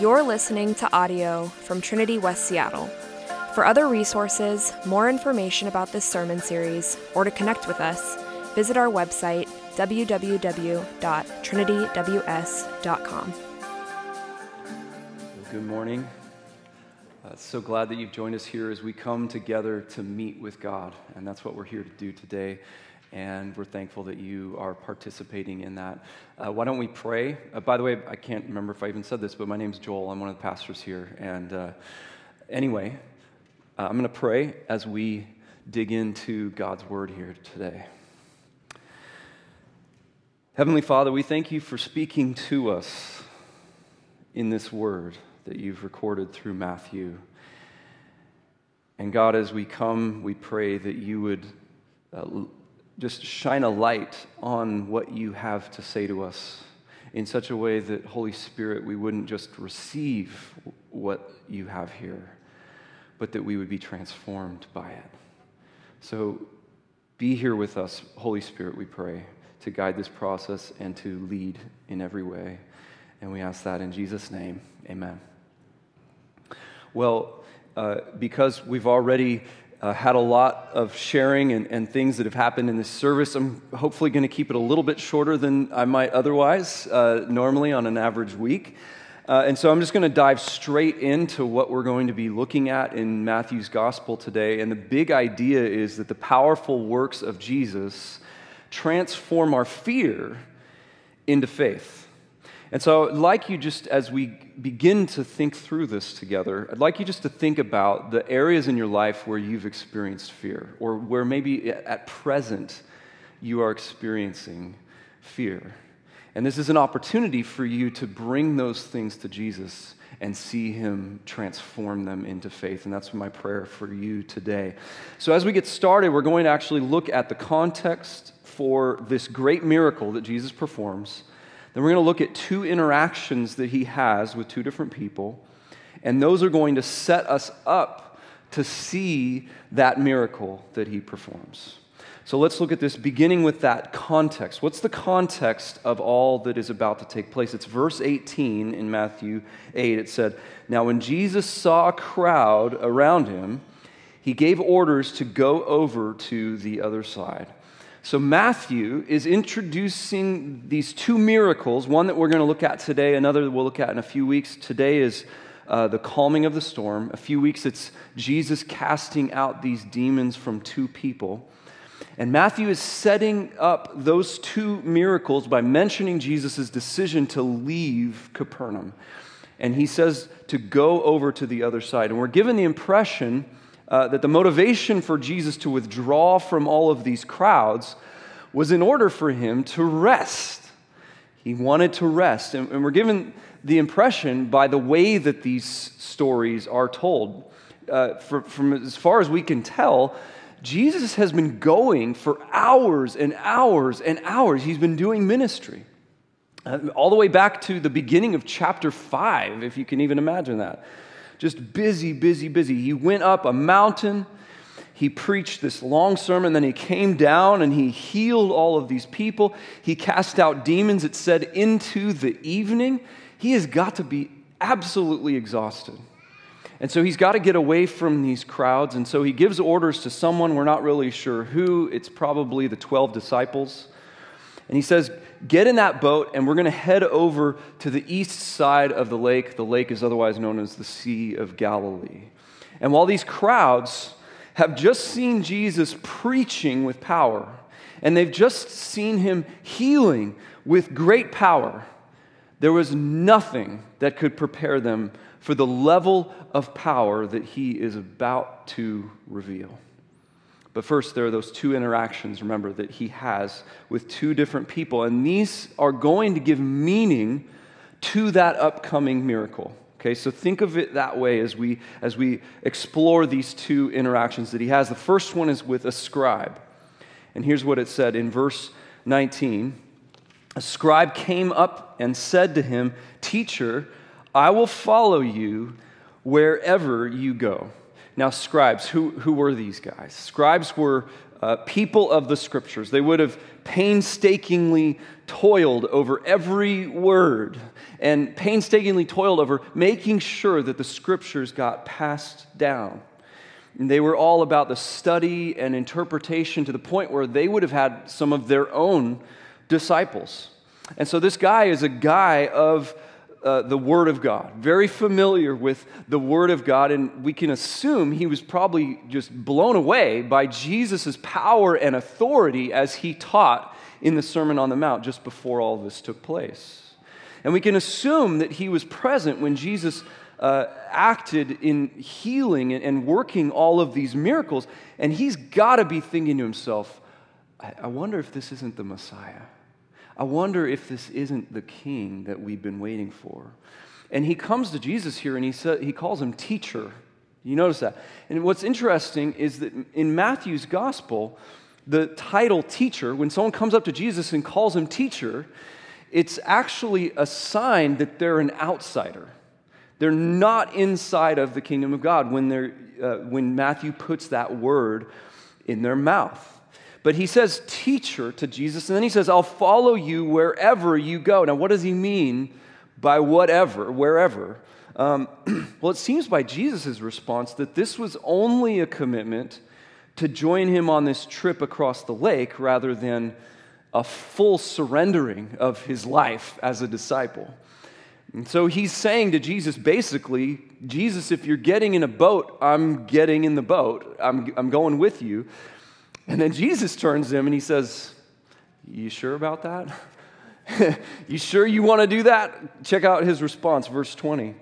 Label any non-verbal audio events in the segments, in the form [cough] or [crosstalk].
You're listening to audio from Trinity West Seattle. For other resources, more information about this sermon series, or to connect with us, visit our website www.trinityws.com. Well, good morning. Uh, so glad that you've joined us here as we come together to meet with God. And that's what we're here to do today. And we're thankful that you are participating in that. Uh, why don't we pray? Uh, by the way, I can't remember if I even said this, but my name's Joel. I'm one of the pastors here. And uh, anyway, uh, I'm going to pray as we dig into God's word here today. Heavenly Father, we thank you for speaking to us in this word that you've recorded through Matthew. And God, as we come, we pray that you would uh, just shine a light on what you have to say to us in such a way that, Holy Spirit, we wouldn't just receive what you have here, but that we would be transformed by it. So be here with us, Holy Spirit, we pray, to guide this process and to lead in every way. And we ask that in Jesus' name. Amen. Well, uh, because we've already uh, had a lot of sharing and, and, things that have happened in this service, I'm hopefully going to keep it a little bit shorter than I might otherwise, uh, normally on an average week. Uh, and so I'm just going to dive straight into what we're going to be looking at in Matthew's gospel today. And the big idea is that the powerful works of Jesus transform our fear into faith. And so I'd like you just, as we begin to think through this together, I'd like you just to think about the areas in your life where you've experienced fear, or where maybe at present you are experiencing fear. And this is an opportunity for you to bring those things to Jesus and see Him transform them into faith. And that's my prayer for you today. So, as we get started, we're going to actually look at the context for this great miracle that Jesus performs then we're going to look at two interactions that he has with two different people, and those are going to set us up to see that miracle that he performs. So let's look at this beginning with that context. What's the context of all that is about to take place? It's verse 18 in Matthew 8. It said, Now when Jesus saw a crowd around him, he gave orders to go over to the other side. So, Matthew is introducing these two miracles, one that we're going to look at today, another that we'll look at in a few weeks. Today is uh, the calming of the storm. A few weeks, it's Jesus casting out these demons from two people. And Matthew is setting up those two miracles by mentioning Jesus' decision to leave Capernaum. And he says to go over to the other side. And we're given the impression uh, that the motivation for Jesus to withdraw from all of these crowds was in order for him to rest. He wanted to rest. And, and we're given the impression by the way that these stories are told. Uh, for, from as far as we can tell, Jesus has been going for hours and hours and hours. He's been doing ministry. Uh, all the way back to the beginning of chapter 5, if you can even imagine that just busy, busy, busy. He went up a mountain. He preached this long sermon, then he came down and he healed all of these people. He cast out demons, it said, into the evening. He has got to be absolutely exhausted. And so he's got to get away from these crowds. And so he gives orders to someone, we're not really sure who. It's probably the 12 disciples. And he says, Get in that boat, and we're going to head over to the east side of the lake. The lake is otherwise known as the Sea of Galilee. And while these crowds have just seen Jesus preaching with power, and they've just seen him healing with great power, there was nothing that could prepare them for the level of power that he is about to reveal. But first, there are those two interactions, remember, that he has with two different people. And these are going to give meaning to that upcoming miracle. Okay, so think of it that way as we, as we explore these two interactions that he has. The first one is with a scribe. And here's what it said in verse 19 A scribe came up and said to him, Teacher, I will follow you wherever you go. Now, scribes, who, who were these guys? Scribes were uh, people of the scriptures. They would have painstakingly toiled over every word and painstakingly toiled over making sure that the scriptures got passed down. And they were all about the study and interpretation to the point where they would have had some of their own disciples. And so this guy is a guy of uh, the Word of God, very familiar with the Word of God, and we can assume he was probably just blown away by Jesus' power and authority as he taught in the Sermon on the Mount just before all this took place. And we can assume that he was present when Jesus uh, acted in healing and, and, working all of these miracles, and he's got to be thinking to himself, I, I wonder if this isn't the Messiah. I wonder if this isn't the king that we've been waiting for. And he comes to Jesus here and he, sa- he calls him teacher. You notice that? And what's interesting is that in Matthew's gospel, the title teacher, when someone comes up to Jesus and calls him teacher, it's actually a sign that they're an outsider. They're not inside of the kingdom of God when, they're, uh, when Matthew puts that word in their mouth. But he says teacher to Jesus, and then he says, I'll follow you wherever you go. Now, what does he mean by whatever, wherever? Um, [clears throat] well, it seems by Jesus' response that this was only a commitment to join him on this trip across the lake rather than a full surrendering of his life as a disciple. And so he's saying to Jesus basically, Jesus, if you're getting in a boat, I'm getting in the boat. I'm, I'm going with you. And then Jesus turns to him and he says, You sure about that? [laughs] you sure you want to do that? Check out his response, verse 20.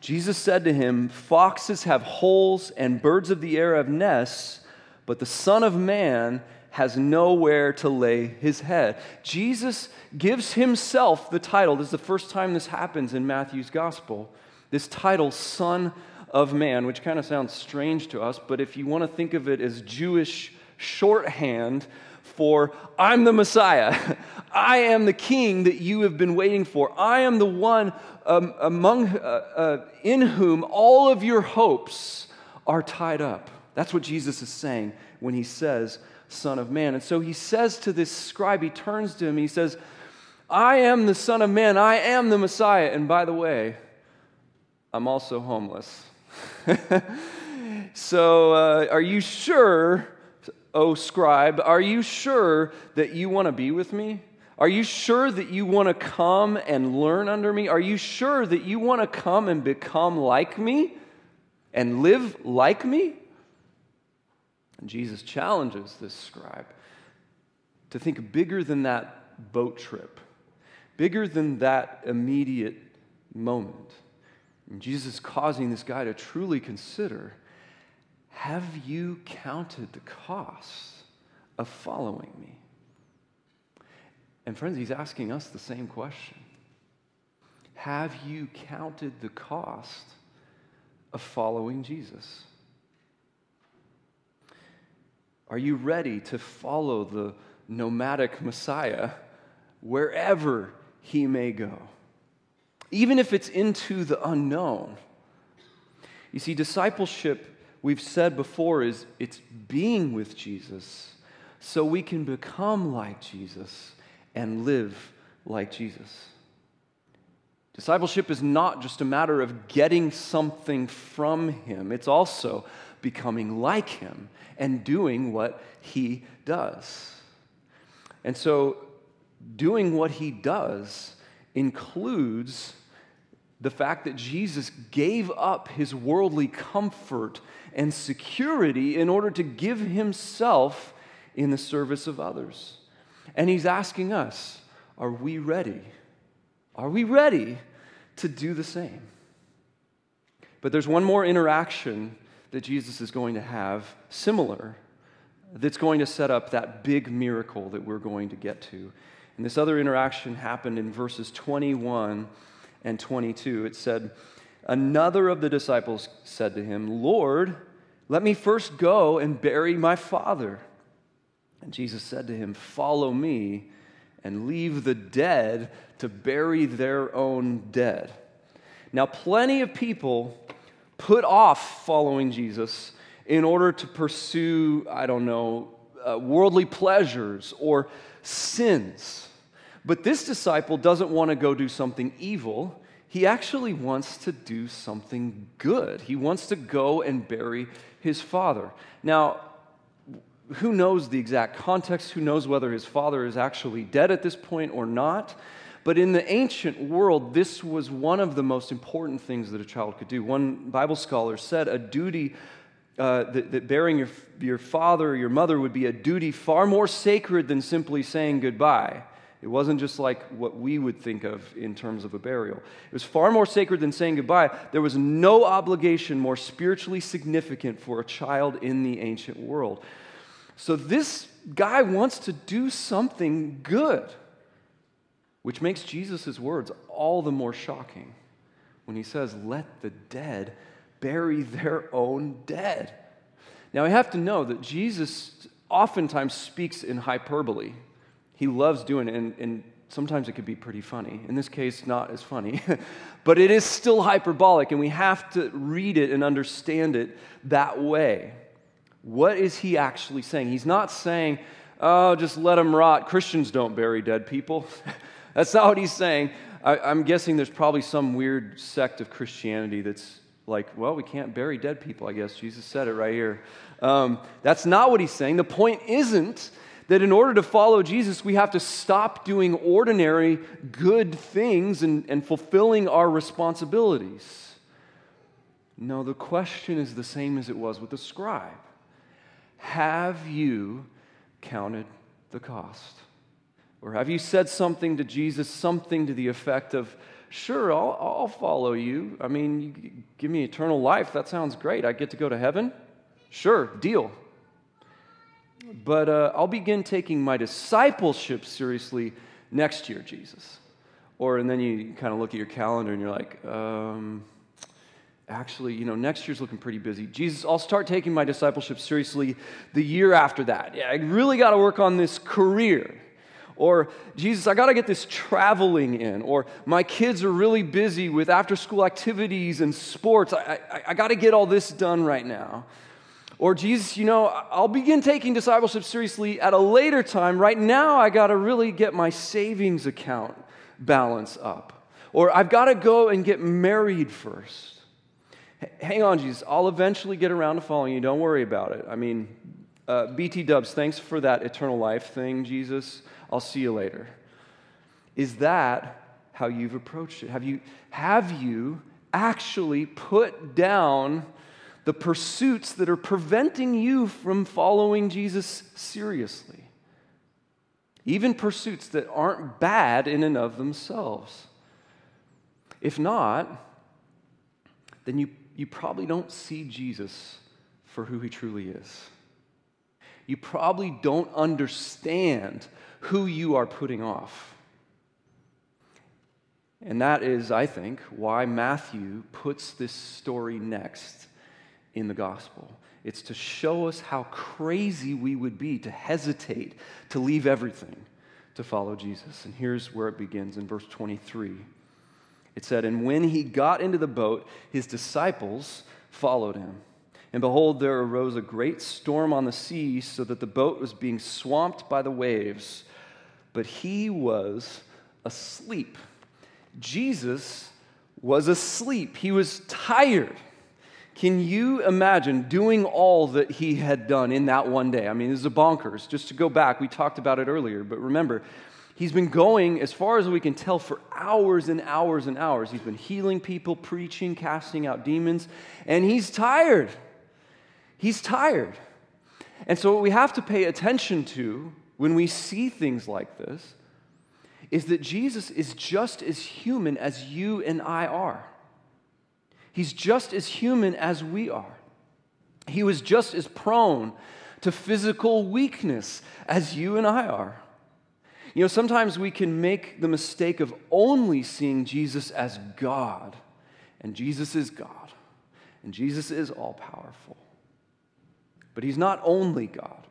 Jesus said to him, Foxes have holes and birds of the air have nests, but the Son of Man has nowhere to lay his head. Jesus gives himself the title. This is the first time this happens in Matthew's gospel. This title, Son of Man, which kind of sounds strange to us, but if you want to think of it as Jewish shorthand for I'm the Messiah. [laughs] I am the king that you have been waiting for. I am the one um, among, uh, uh, in whom all of your hopes are tied up. That's what Jesus is saying when he says, Son of Man. And so he says to this scribe, he turns to him, he says, I am the Son of Man, I am the Messiah. And by the way, I'm also homeless. [laughs] so uh, are you sure O scribe, are you sure that you want to be with me? Are you sure that you want to come and learn under me? Are you sure that you want to come and become like me and live like me? And Jesus challenges this scribe to think bigger than that boat trip, bigger than that immediate moment. And Jesus is causing this guy to truly consider have you counted the cost of following me? And friends, he's asking us the same question. Have you counted the cost of following Jesus? Are you ready to follow the nomadic Messiah wherever he may go? Even if it's into the unknown. You see, discipleship we've said before is it's being with Jesus so we can become like Jesus and live like Jesus. Discipleship is not just a matter of getting something from Him, it's also becoming like Him and doing what He does. And so, doing what He does includes the fact that Jesus gave up his worldly comfort and security in order to give himself in the service of others. And he's asking us, are we ready? Are we ready to do the same? But there's one more interaction that Jesus is going to have, similar, that's going to set up that big miracle that we're going to get to. And this other interaction happened in verses 21 and 22. It said, Another of the disciples said to him, Lord, let me first go and bury my father. And Jesus said to him, Follow me and leave the dead to bury their own dead. Now, plenty of people put off following Jesus in order to pursue, I don't know, uh, worldly pleasures or sins. But this disciple doesn't want to go do something evil. He actually wants to do something good. He wants to go and bury his father. Now, who knows the exact context? Who knows whether his father is actually dead at this point or not? But in the ancient world, this was one of the most important things that a child could do. One Bible scholar said a duty uh, that, that burying your, your father or your mother would be a duty far more sacred than simply saying goodbye. It wasn't just like what we would think of in terms of a burial. It was far more sacred than saying goodbye. There was no obligation more spiritually significant for a child in the ancient world. So this guy wants to do something good which makes Jesus' words all the more shocking when he says, Let the dead bury their own dead. Now, I have to know that Jesus oftentimes speaks in hyperbole. He loves doing it, and, and sometimes it could be pretty funny. In this case, not as funny, [laughs] but it is still hyperbolic, and we have to read it and understand it that way. What is he actually saying? He's not saying, oh, just let them rot. Christians don't bury dead people. [laughs] That's not what he's saying. I, am guessing there's probably some weird sect of Christianity that's like, well, we can't bury dead people, I guess. Jesus said it right here. Um, that's not what he's saying. The point isn't that in order to follow Jesus, we have to stop doing ordinary good things and, and fulfilling our responsibilities. No, the question is the same as it was with the scribe Have you counted the cost? Or have you said something to Jesus, something to the effect of, Sure, I'll, I'll follow you. I mean, you give me eternal life. That sounds great. I get to go to heaven? Sure, deal. But uh, I'll begin taking my discipleship seriously next year, Jesus. Or, and then you kind of look at your calendar and you're like, um, actually, you know, next year's looking pretty busy. Jesus, I'll start taking my discipleship seriously the year after that. Yeah, I really got to work on this career. Or, Jesus, I got to get this traveling in. Or, my kids are really busy with after school activities and sports. I, I, I got to get all this done right now. Or, Jesus, you know, I'll begin taking discipleship seriously at a later time. Right now, I got to really get my savings account balance up. Or, I've got to go and get married first. hang on, Jesus. I'll eventually get around to following you. Don't worry about it. I mean, uh, BT dubs, thanks for that eternal life thing, Jesus. I'll see you later. Is that how you've approached it? Have you, have you actually put down the pursuits that are preventing you from following Jesus seriously? Even pursuits that aren't bad in and of themselves. If not, then you, you probably don't see Jesus for who he truly is. You probably don't understand who you are putting off. And that is, I think, why Matthew puts this story next in the gospel. It's to show us how crazy we would be to hesitate to leave everything to follow Jesus. And here's where it begins in verse 23. It said, And when he got into the boat, his disciples followed him. And behold, there arose a great storm on the sea, so that the boat was being swamped by the waves but he was asleep. Jesus was asleep, he was tired. Can you imagine doing all that he had done in that one day? I mean, this is a bonkers. Just to go back, we talked about it earlier, but remember, he's been going, as far as we can tell, for hours and hours and hours. He's been healing people, preaching, casting out demons, and he's tired. He's tired. And so, what we have to pay attention to when we see things like this is that Jesus is just as human as you and I are. He's just as human as we are. He was just as prone to physical weakness as you and I are. You know, sometimes we can make the mistake of only seeing Jesus as God, and Jesus is God, and Jesus is all powerful. But He's not only God.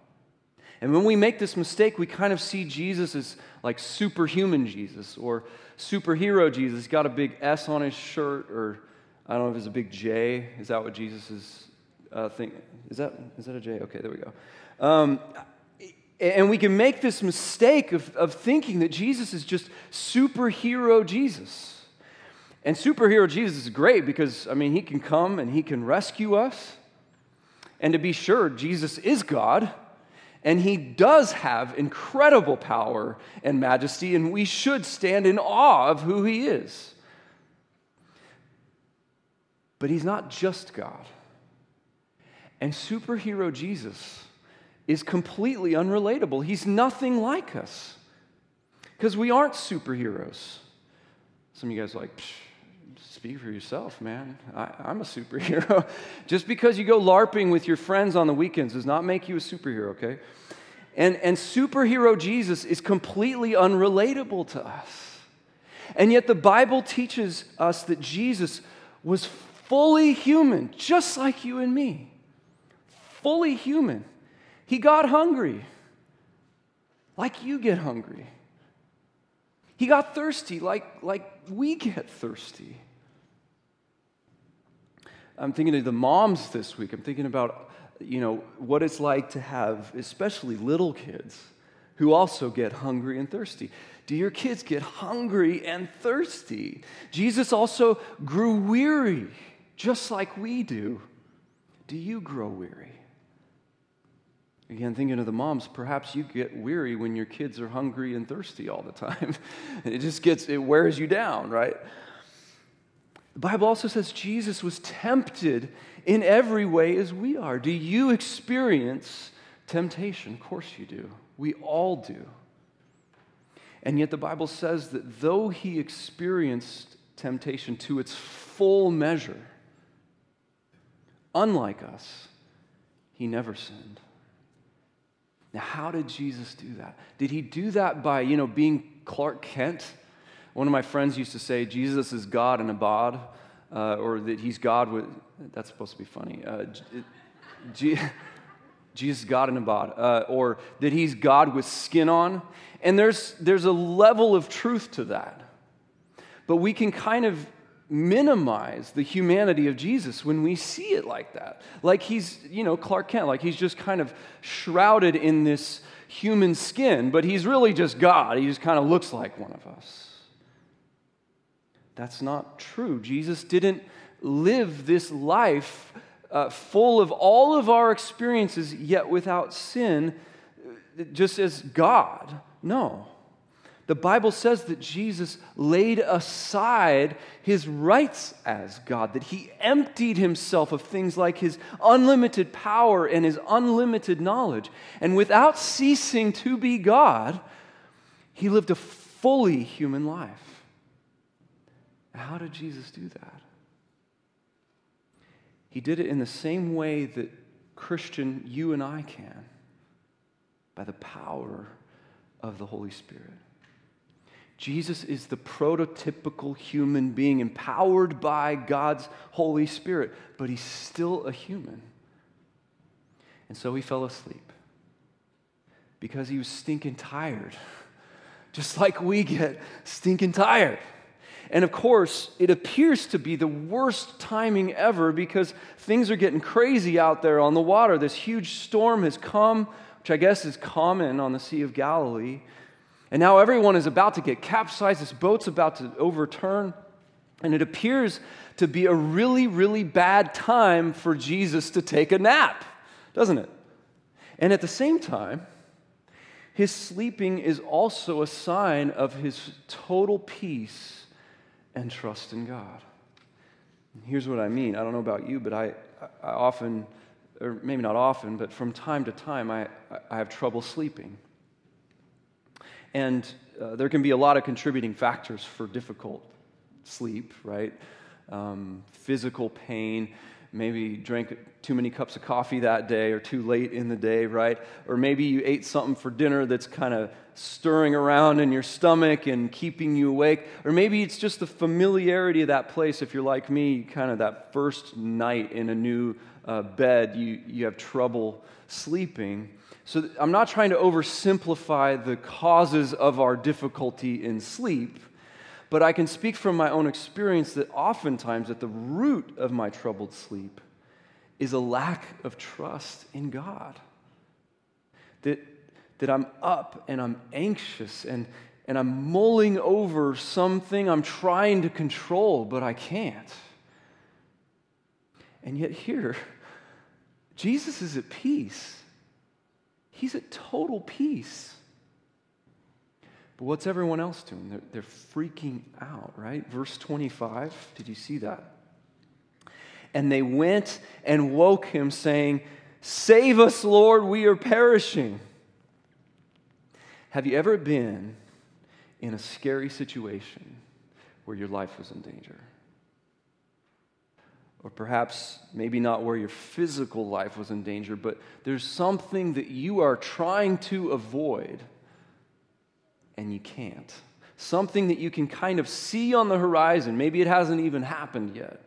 And when we make this mistake, we kind of see Jesus as like superhuman Jesus or superhero Jesus. Got a big S on his shirt, or I don't know if it's a big J. Is that what Jesus is uh, think? Is that is that a J? Okay, there we go. Um, And we can make this mistake of, of thinking that Jesus is just superhero Jesus. And superhero Jesus is great because, I mean, he can come and he can rescue us. And to be sure, Jesus is God, and he does have incredible power and majesty, and we should stand in awe of who he is. But he's not just God. And superhero Jesus is completely unrelatable. He's nothing like us because we aren't superheroes. Some of you guys are like, speak for yourself, man. I, am a superhero. [laughs] Just because you go LARPing with your friends on the weekends does not make you a superhero, okay? And, and superhero Jesus is completely unrelatable to us. And yet the Bible teaches us that Jesus was fully human, just like you and me. Fully human. He got hungry, like you get hungry. He got thirsty, like, like we get thirsty. I'm thinking of the moms this week. I'm thinking about, you know, what it's like to have, especially little kids, who also get hungry and thirsty. Do your kids get hungry and thirsty? Jesus also grew weary, just like we do. Do you grow weary? Again, thinking of the moms, perhaps you get weary when your kids are hungry and thirsty all the time. [laughs] it just gets, it wears you down, right? The Bible also says Jesus was tempted in every way as we are. Do you experience temptation? Of course you do. We all do. And yet the Bible says that though he experienced temptation to its full measure, unlike us, he never sinned. Now, how did Jesus do that? Did he do that by, you know, being Clark Kent? One of my friends used to say Jesus is God in a bod, uh, or that he's God with, that's supposed to be funny. Uh, G- Jesus God in a bod, uh, or that he's God with skin on. And there's, there's a level of truth to that. But we can kind of minimize the humanity of Jesus when we see it like that. Like he's, you know, Clark Kent, like he's just kind of shrouded in this human skin, but he's really just God. He just kind of looks like one of us. That's not true. Jesus didn't live this life uh, full of all of our experiences, yet without sin, just as God. No. The Bible says that Jesus laid aside his rights as God, that he emptied himself of things like his unlimited power and his unlimited knowledge. And without ceasing to be God, he lived a fully human life. How did Jesus do that? He did it in the same way that Christian, you and I can by the power of the Holy Spirit. Jesus is the prototypical human being empowered by God's Holy Spirit, but he's still a human. And so he fell asleep because he was stinking tired, [laughs] just like we get stinking tired. And of course, it appears to be the worst timing ever because things are getting crazy out there on the water. This huge storm has come, which I guess is common on the Sea of Galilee. And now everyone is about to get capsized. This boat's about to overturn. And it appears to be a really, really bad time for Jesus to take a nap, doesn't it? And at the same time, his sleeping is also a sign of his total peace and trust in God. here's what I mean. I don't know about you, but I, I often, or maybe not often, but from time to time, I, I have trouble sleeping. And uh, there can be a lot of contributing factors for difficult sleep, right? Um, physical pain, maybe drank too many cups of coffee that day or too late in the day, right? Or maybe you ate something for dinner that's kind of stirring around in your stomach and keeping you awake. Or maybe it's just the familiarity of that place. If you're like me, kind of that first night in a new uh, bed, you, you have trouble sleeping. So I'm not trying to oversimplify the causes of our difficulty in sleep, but I can speak from my own experience that oftentimes at the root of my troubled sleep is a lack of trust in God. That, that I'm up and I'm anxious and, and I'm mulling over something I'm trying to control, but I can't. And yet, here, Jesus is at peace. He's at total peace. But what's everyone else doing? They're, they're freaking out, right? Verse 25, did you see that? And they went and woke him, saying, Save us, Lord, we are perishing. Have you ever been in a scary situation where your life was in danger? Or perhaps, maybe not where your physical life was in danger, but there's something that you are trying to avoid and you can't. Something that you can kind of see on the horizon. Maybe it hasn't even happened yet,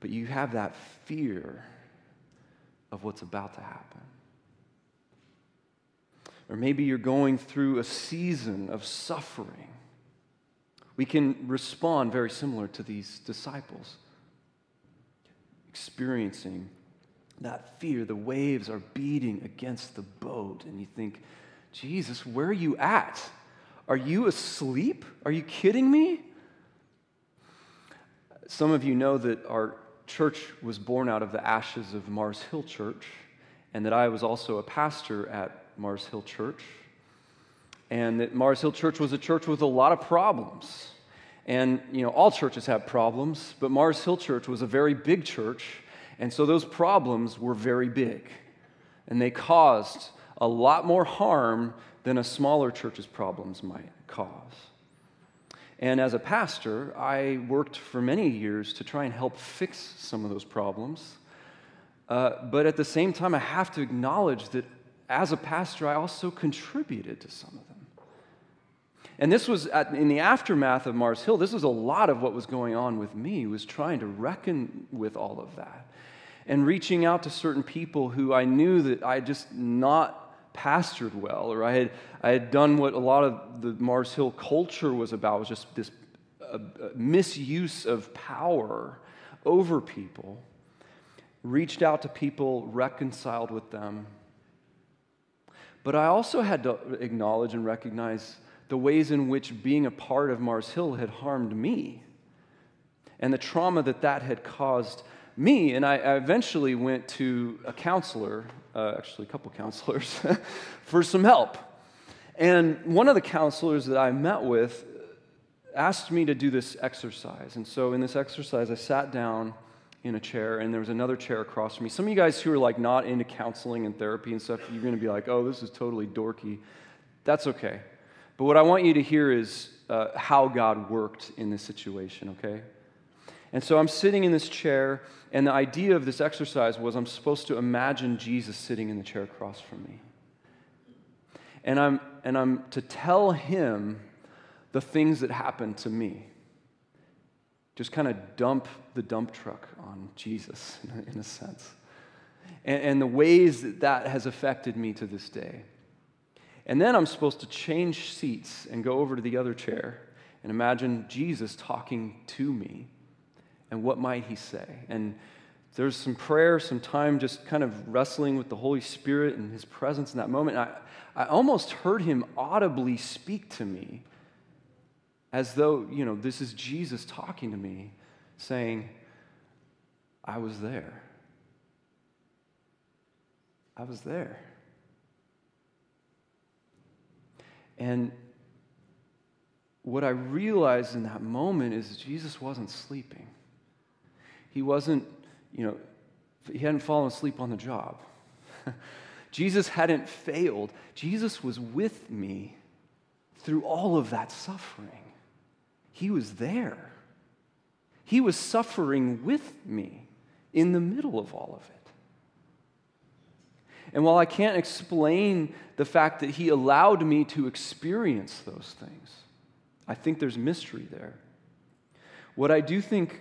but you have that fear of what's about to happen. Or maybe you're going through a season of suffering. We can respond very similar to these disciples, experiencing that fear. The waves are beating against the boat, and you think, Jesus, where are you at? Are you asleep? Are you kidding me? Some of you know that our church was born out of the ashes of Mars Hill Church, and that I was also a pastor at Mars Hill Church. And that Mars Hill Church was a church with a lot of problems. And, you know, all churches have problems, but Mars Hill Church was a very big church, and so those problems were very big. And they caused a lot more harm than a smaller church's problems might cause. And as a pastor, I worked for many years to try and help fix some of those problems. Uh, but at the same time, I have to acknowledge that as a pastor, I also contributed to some of them. And this was at, in the aftermath of Mars Hill, this was a lot of what was going on with me, was trying to reckon with all of that. And reaching out to certain people who I knew that I just not pastored well, or I had, I had done what a lot of the Mars Hill culture was about, was just this uh, misuse of power over people. Reached out to people, reconciled with them. But I also had to acknowledge and recognize the ways in which being a part of Mars Hill had harmed me and the trauma that that had caused me. And I, I eventually went to a counselor uh, actually a couple [laughs] counselors, [laughs] for some help. And one of the counselors that I met with asked me to do this exercise. And so in this exercise, I sat down in a chair, and there was another chair across from me. Some of you guys who are like not into counseling and therapy and stuff, you're going to be like, oh, this is totally dorky. That's okay. But what I want you to hear is uh, how God worked in this situation, okay? And so I'm sitting in this chair, and the idea of this exercise was I'm supposed to imagine Jesus sitting in the chair across from me. And I'm, and I'm to tell him the things that happened to me. Just kind of dump the dump truck on Jesus, [laughs] in a sense. And, and the ways that that has affected me to this day. And then I'm supposed to change seats and go over to the other chair and imagine Jesus talking to me and what might he say? And there's some prayer, some time just kind of wrestling with the Holy Spirit and his presence in that moment. I, I almost heard him audibly speak to me as though, you know, this is Jesus talking to me, saying, I was there. I was there. And what I realized in that moment is Jesus wasn't sleeping. He wasn't, you know, he hadn't fallen asleep on the job. [laughs] Jesus hadn't failed. Jesus was with me through all of that suffering. He was there. He was suffering with me in the middle of all of it. And while I can't explain the fact that he allowed me to experience those things, I think there's mystery there. What I do think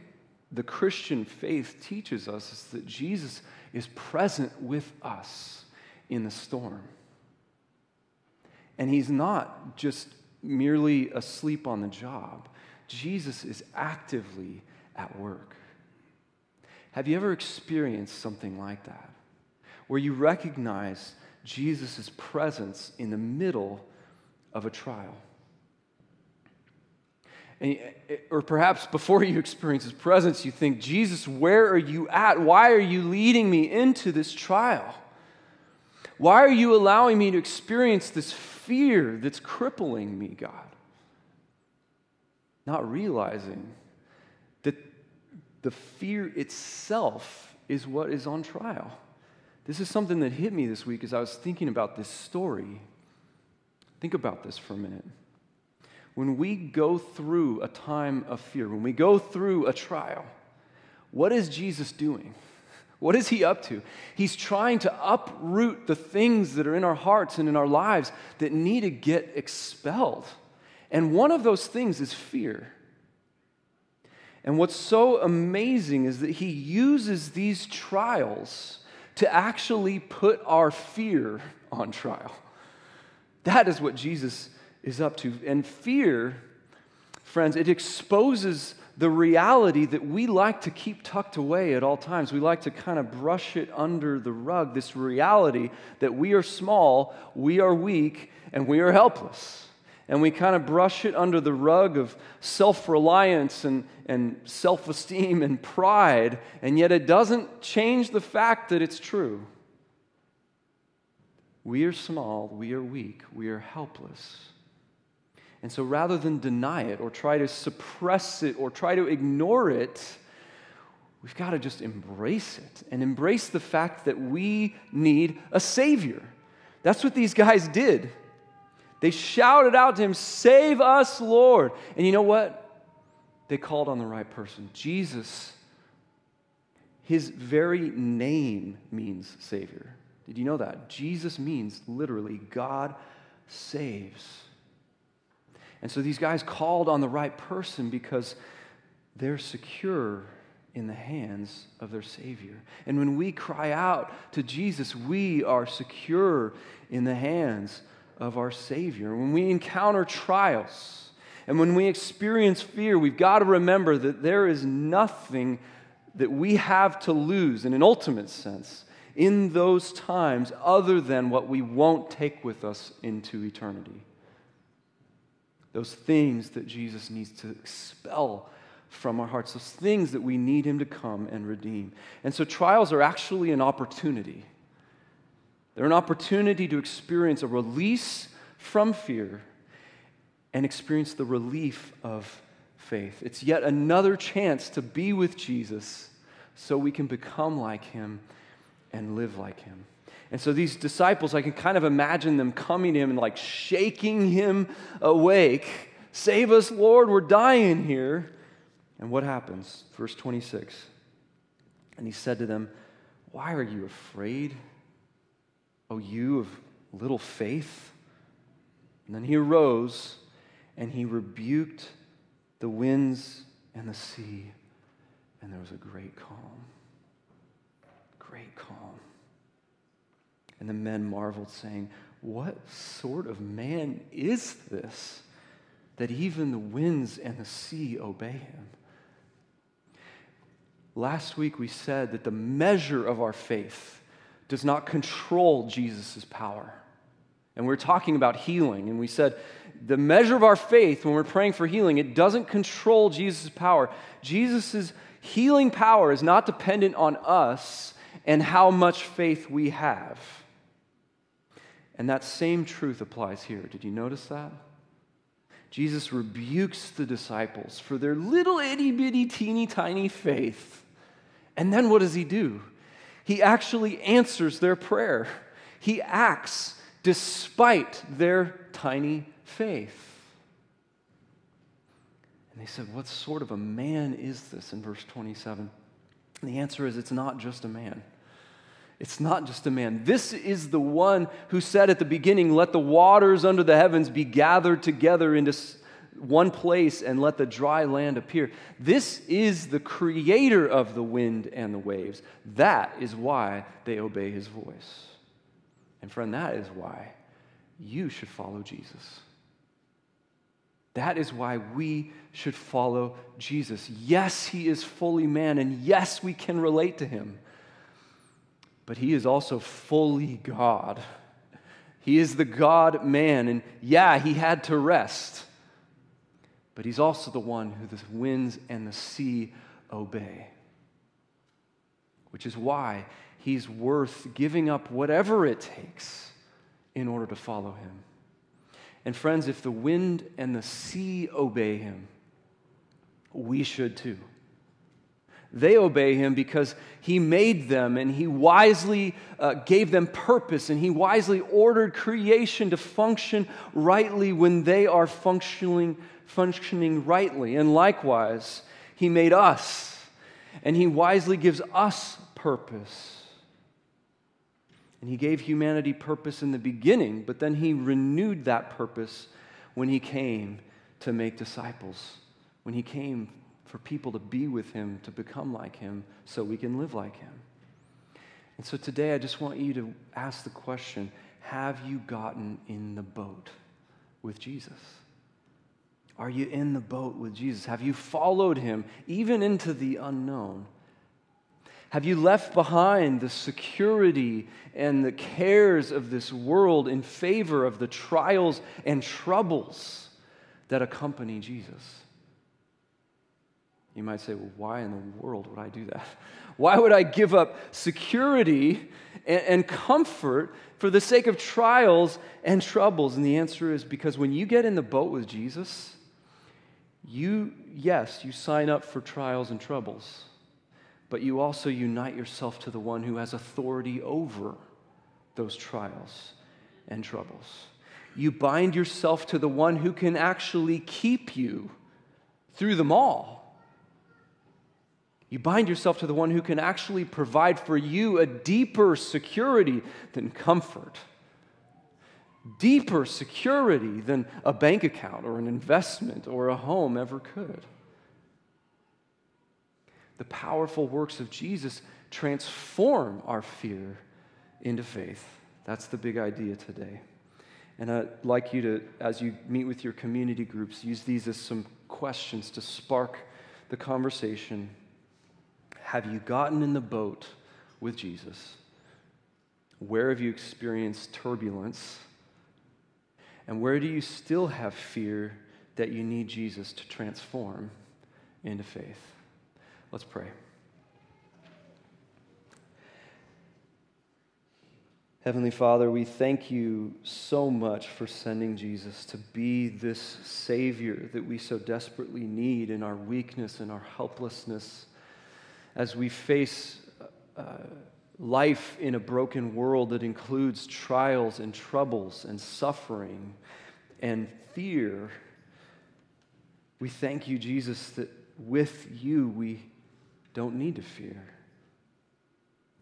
the Christian faith teaches us is that Jesus is present with us in the storm. And he's not just merely asleep on the job, Jesus is actively at work. Have you ever experienced something like that? Where you recognize Jesus' presence in the middle of a trial. And, eh, or perhaps before you experience his presence, you think, Jesus, where are you at? Why are you leading me into this trial? Why are you allowing me to experience this fear that's crippling me, God? Not realizing that the fear itself is what is on trial. This is something that hit me this week as I was thinking about this story. Think about this for a minute. When we go through a time of fear, when we go through a trial, what is Jesus doing? [laughs] What is he up to? He's trying to uproot the things that are in our hearts and in our lives that need to get expelled. And one of those things is fear. And what's so amazing is that he uses these trials to actually put our fear on trial. That is what Jesus is up to. And fear, friends, it exposes the reality that we like to keep tucked away at all times. We like to kind of brush it under the rug, this reality that we are small, we are weak, and we are helpless. And we kind of brush it under the rug of self reliance and, and self esteem and pride, and yet it doesn't change the fact that it's true. We are small, we are weak, we are helpless. And so rather than deny it or try to suppress it or try to ignore it, we've got to just embrace it and embrace the fact that we need a Savior. That's what these guys did. They shouted out to him, Save us, Lord. And you know what? They called on the right person. Jesus, his very name means Savior. Did you know that? Jesus means literally God saves. And so these guys called on the right person because they're secure in the hands of their Savior. And when we cry out to Jesus, we are secure in the hands of our Savior. When we encounter trials and when we experience fear, we've got to remember that there is nothing that we have to lose in an ultimate sense in those times other than what we won't take with us into eternity those things that Jesus needs to expel from our hearts, those things that we need Him to come and redeem. And so trials are actually an opportunity. They're an opportunity to experience a release from fear and experience the relief of faith. It's yet another chance to be with Jesus so we can become like Him and live like Him. And so these disciples, I can kind of imagine them coming to him and like shaking him awake. Save us, Lord, we're dying here. And what happens? Verse 26. And he said to them, Why are you afraid, O you of little faith? And then he arose and he rebuked the winds and the sea, and there was a great calm. Great calm. And the men marveled, saying, What sort of man is this that even the winds and the sea obey him? Last week we said that the measure of our faith does not control Jesus' power. And we are talking about healing, and we said the measure of our faith when we're praying for healing, it doesn't control Jesus' power. Jesus' healing power is not dependent on us and how much faith we have. And that same truth applies here. Did you notice that? Jesus rebukes the disciples for their little itty bitty, teeny tiny faith. And then what does he do? He actually answers their prayer. He acts despite their tiny faith. And they said, What sort of a man is this in verse 27? And the answer is, It's not just a man. It's not just a man. This is the one who said at the beginning, Let the waters under the heavens be gathered together into one place and let the dry land appear. This is the creator of the wind and the waves. That is why they obey his voice. And friend, that is why you should follow Jesus. That is why we should follow Jesus. Yes, he is fully man, and yes, we can relate to him but he is also fully God. He is the God man. And yeah, he had to rest. But he's also the one who the winds and the sea obey. Which is why he's worth giving up whatever it takes in order to follow him. And friends, if the wind and the sea obey him, we should too. They obey him because he made them and he wisely uh, gave them purpose and he wisely ordered creation to function rightly when they are functioning, functioning rightly. And likewise, he made us and he wisely gives us purpose. And he gave humanity purpose in the beginning, but then he renewed that purpose when he came to make disciples, when he came for people to be with him, to become like him, so we can live like him. And so today, I just want you to ask the question Have you gotten in the boat with Jesus? Are you in the boat with Jesus? Have you followed him even into the unknown? Have you left behind the security and the cares of this world in favor of the trials and troubles that accompany Jesus? You might say, well, why in the world would I do that? [laughs] Why would I give up security and, and, comfort for the sake of trials and troubles? And the answer is because when you get in the boat with Jesus, you, yes, you sign up for trials and troubles, but you also unite yourself to the one who has authority over those trials and troubles. You bind yourself to the one who can actually keep you through them all. You bind yourself to the one who can actually provide for you a deeper security than comfort, deeper security than a bank account or an investment or a home ever could. The powerful works of Jesus transform our fear into faith. That's the big idea today. And I'd like you to, as you meet with your community groups, use these as some questions to spark the conversation have you gotten in the boat with Jesus? Where have you experienced turbulence? And where do you still have fear that you need Jesus to transform into faith? Let's pray. Heavenly Father, we thank you so much for sending Jesus to be this Savior that we so desperately need in our weakness and our helplessness as we face uh, life in a broken world that includes trials and troubles and suffering and fear, we thank you, Jesus, that with you we don't need to fear.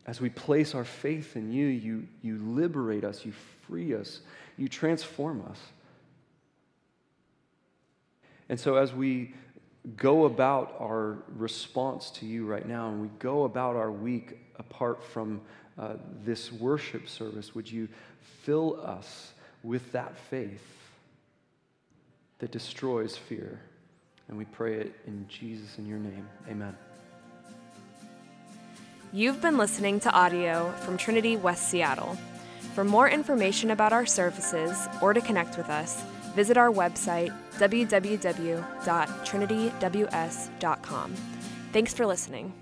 As we place our faith in you, you, you liberate us, you free us, you transform us. And so, as we go about our response to you right now and we go about our week apart from uh, this worship service, would you fill us with that faith that destroys fear? And we pray it in Jesus, in your name. Amen. You've been listening to audio from Trinity West Seattle. For more information about our services or to connect with us, visit our website, www.trinityws.com. Thanks for listening.